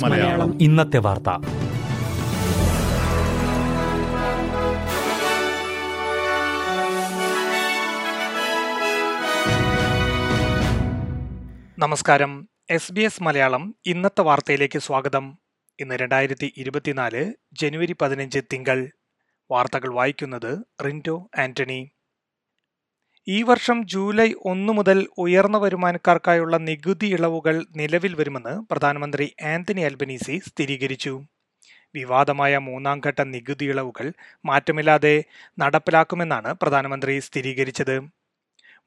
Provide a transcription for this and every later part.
മലയാളം. ഇന്നത്തെ വാർത്ത. നമസ്കാരം. എസ് ബി എസ് മലയാളം ഇന്നത്തെ വാർത്തയിലേക്ക് സ്വാഗതം. ഇന്ന് രണ്ടായിരത്തി ഇരുപത്തിനാല് ജനുവരി പതിനഞ്ച് തിങ്കൾ. വാർത്തകൾ വായിക്കുന്നത് റിൻഡോ ആന്റണി. ഈ വർഷം ജൂലൈ ഒന്നു മുതൽ ഉയർന്ന വരുമാനക്കാർക്കായുള്ള നികുതി ഇളവുകൾ നിലവിൽ വരുമെന്ന് പ്രധാനമന്ത്രി ആന്റണി അൽബനീസി സ്ഥിരീകരിച്ചു. വിവാദമായ മൂന്നാം ഘട്ട നികുതി ഇളവുകൾ മാറ്റമില്ലാതെ നടപ്പിലാക്കുമെന്നാണ് പ്രധാനമന്ത്രി സ്ഥിരീകരിച്ചത്.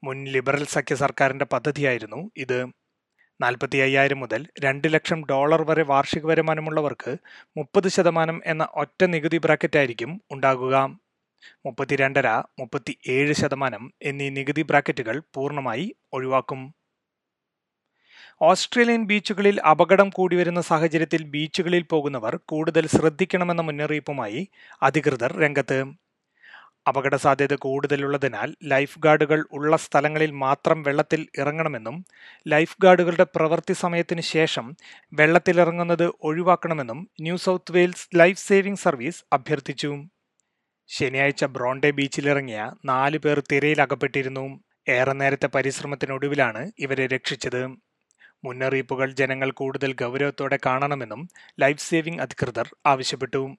മുൻ ലിബറൽ സഖ്യ സർക്കാരിന്റെ പദ്ധതിയായിരുന്നു ഇത്. നാൽപ്പത്തി അയ്യായിരം മുതൽ രണ്ട് ലക്ഷം ഡോളർ വരെ വാർഷിക വരുമാനമുള്ളവർക്ക് മുപ്പത് ശതമാനം എന്ന ഒറ്റ നികുതി ബ്രാക്കറ്റായിരിക്കും ഉണ്ടാകുക. മുപ്പത്തിരണ്ടര മുപ്പത്തി ഏഴ് ശതമാനം എന്നീ നികുതി ബ്രാക്കറ്റുകൾ പൂർണമായി ഒഴിവാക്കും. ഓസ്ട്രേലിയൻ ബീച്ചുകളിൽ അപകടം കൂടി വരുന്ന സാഹചര്യത്തിൽ ബീച്ചുകളിൽ പോകുന്നവർ കൂടുതൽ ശ്രദ്ധിക്കണമെന്ന മുന്നറിയിപ്പുമായി അധികൃതർ രംഗത്ത്. അപകട സാധ്യത കൂടുതലുള്ളതിനാൽ ലൈഫ് ഗാർഡുകൾ ഉള്ള സ്ഥലങ്ങളിൽ മാത്രം വെള്ളത്തിൽ ഇറങ്ങണമെന്നും ലൈഫ് ഗാർഡുകളുടെ പ്രവൃത്തി സമയത്തിന് ശേഷം വെള്ളത്തിലിറങ്ങുന്നത് ഒഴിവാക്കണമെന്നും New South Wales Life Saving Service അഭ്യർത്ഥിച്ചു. ശനിയാഴ്ച ബ്രോണ്ടെ ബീച്ചിലിറങ്ങിയ നാലു പേർ തിരയിൽ അകപ്പെട്ടിരുന്നു ഏറെ നേരത്തെ പരിശ്രമത്തിനൊടുവിലാണ് ഇവരെ രക്ഷിച്ചത്. മുന്നറിയിപ്പുകൾ ജനങ്ങൾ കൂടുതൽ ഗൗരവത്തോടെ കാണണമെന്നും ലൈഫ് സേവിംഗ് അധികൃതർ ആവശ്യപ്പെട്ടു.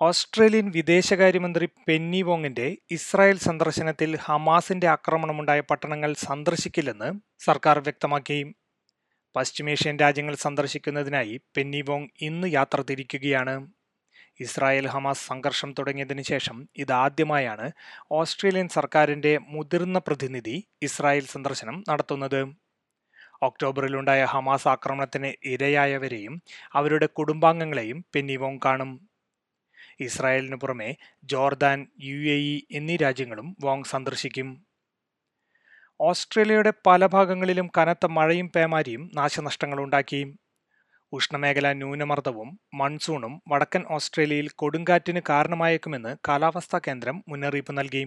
ഓസ്ട്രേലിയൻ വിദേശകാര്യമന്ത്രി പെന്നി വോങ്ങിന്റെ ഇസ്രായേൽ സന്ദർശനത്തിൽ ഹമാസിന്റെ ആക്രമണമുണ്ടായ പട്ടണങ്ങൾ സന്ദർശിക്കില്ലെന്ന് സർക്കാർ വ്യക്തമാക്കി. പശ്ചിമേഷ്യൻ രാജ്യങ്ങൾ സന്ദർശിക്കുന്നതിനായി പെന്നി വോങ് ഇന്ന് യാത്ര തിരിക്കുകയാണ്. ഇസ്രായേൽ ഹമാസ് സംഘർഷം തുടങ്ങിയതിനു ശേഷം ഇതാദ്യമായാണ് ഓസ്ട്രേലിയൻ സർക്കാരിന്റെ മുതിർന്ന പ്രതിനിധി ഇസ്രായേൽ സന്ദർശനം നടത്തുന്നത്. ഒക്ടോബറിലുണ്ടായ ഹമാസ് ആക്രമണത്തിന് ഇരയായവരെയും അവരുടെ കുടുംബാംഗങ്ങളെയും പെന്നിവോങ് കാണും. ഇസ്രായേലിനു പുറമെ ജോർദാൻ യു എന്നീ രാജ്യങ്ങളും വോങ് സന്ദർശിക്കും. ഓസ്ട്രേലിയയുടെ പല ഭാഗങ്ങളിലും കനത്ത മഴയും പേമാരിയും നാശനഷ്ടങ്ങളുണ്ടാക്കി. ഉഷ്ണമേഖല ന്യൂനമർദ്ദവും മൺസൂണും വടക്കൻ ഓസ്ട്രേലിയയിൽ കൊടുങ്കാറ്റിന് കാരണമായേക്കുമെന്ന് കാലാവസ്ഥാ കേന്ദ്രം മുന്നറിയിപ്പ് നൽകി.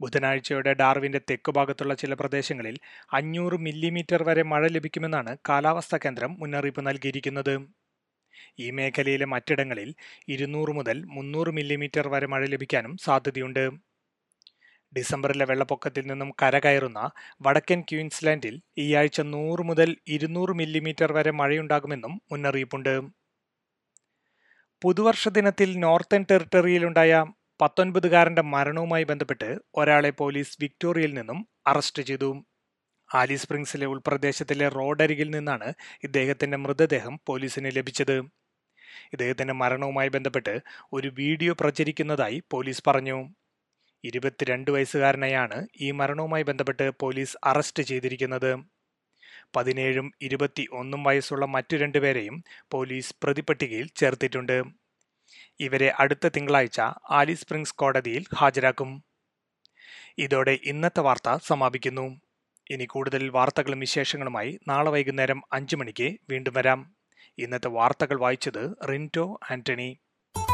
ബുധനാഴ്ചയോടെ ഡാർവിന്റെ തെക്കുഭാഗത്തുള്ള ചില പ്രദേശങ്ങളിൽ അഞ്ഞൂറ് മില്ലിമീറ്റർ വരെ മഴ ലഭിക്കുമെന്നാണ് കാലാവസ്ഥാ കേന്ദ്രം മുന്നറിയിപ്പ് നൽകിയിരിക്കുന്നത്. ഈ മേഖലയിലെ മറ്റിടങ്ങളിൽ ഇരുന്നൂറ് മുതൽ മുന്നൂറ് മില്ലിമീറ്റർ വരെ മഴ ലഭിക്കാനും സാധ്യതയുണ്ട്. ഡിസംബറിലെ വെള്ളപ്പൊക്കത്തിൽ നിന്നും കരകയറുന്ന വടക്കൻ ക്യൂൻസ്ലാൻഡിൽ ഈ ആഴ്ച നൂറ് മുതൽ ഇരുന്നൂറ് മില്ലിമീറ്റർ വരെ മഴയുണ്ടാകുമെന്നും മുന്നറിയിപ്പുണ്ട്. പുതുവർഷ ദിനത്തിൽ നോർത്തേൺ ടെറിട്ടറിയിലുണ്ടായ പത്തൊൻപതുകാരന്റെ മരണവുമായി ബന്ധപ്പെട്ട് ഒരാളെ പോലീസ് വിക്ടോറിയയിൽ നിന്നും അറസ്റ്റ് ചെയ്തു. ആലി സ്പ്രിങ്സിലെ ഉൾപ്രദേശത്തിലെ റോഡരികിൽ നിന്നാണ് ഇദ്ദേഹത്തിന്റെ മൃതദേഹം പോലീസിന് ലഭിച്ചത്. ഇദ്ദേഹത്തിന്റെ മരണവുമായി ബന്ധപ്പെട്ട് ഒരു വീഡിയോ പ്രചരിക്കുന്നതായി പോലീസ് പറഞ്ഞു. ഇരുപത്തിരണ്ട് വയസ്സുകാരനെയാണ് ഈ മരണവുമായി ബന്ധപ്പെട്ട് പോലീസ് അറസ്റ്റ് ചെയ്തിരിക്കുന്നത്. പതിനേഴും ഇരുപത്തി ഒന്നും വയസ്സുള്ള മറ്റു രണ്ടുപേരെയും പോലീസ് പ്രതിപട്ടികയിൽ ചേർത്തിട്ടുണ്ട്. ഇവരെ അടുത്ത തിങ്കളാഴ്ച ആലി സ്പ്രിങ്സ് കോടതിയിൽ ഹാജരാക്കും. ഇതോടെ ഇന്നത്തെ വാർത്ത സമാപിക്കുന്നു. ഇനി കൂടുതൽ വാർത്തകളും വിശേഷങ്ങളുമായി നാളെ വൈകുന്നേരം അഞ്ചു മണിക്ക് വീണ്ടും വരാം. ഇന്നത്തെ വാർത്തകൾ വായിച്ചത് റിന്റോ ആന്റണി.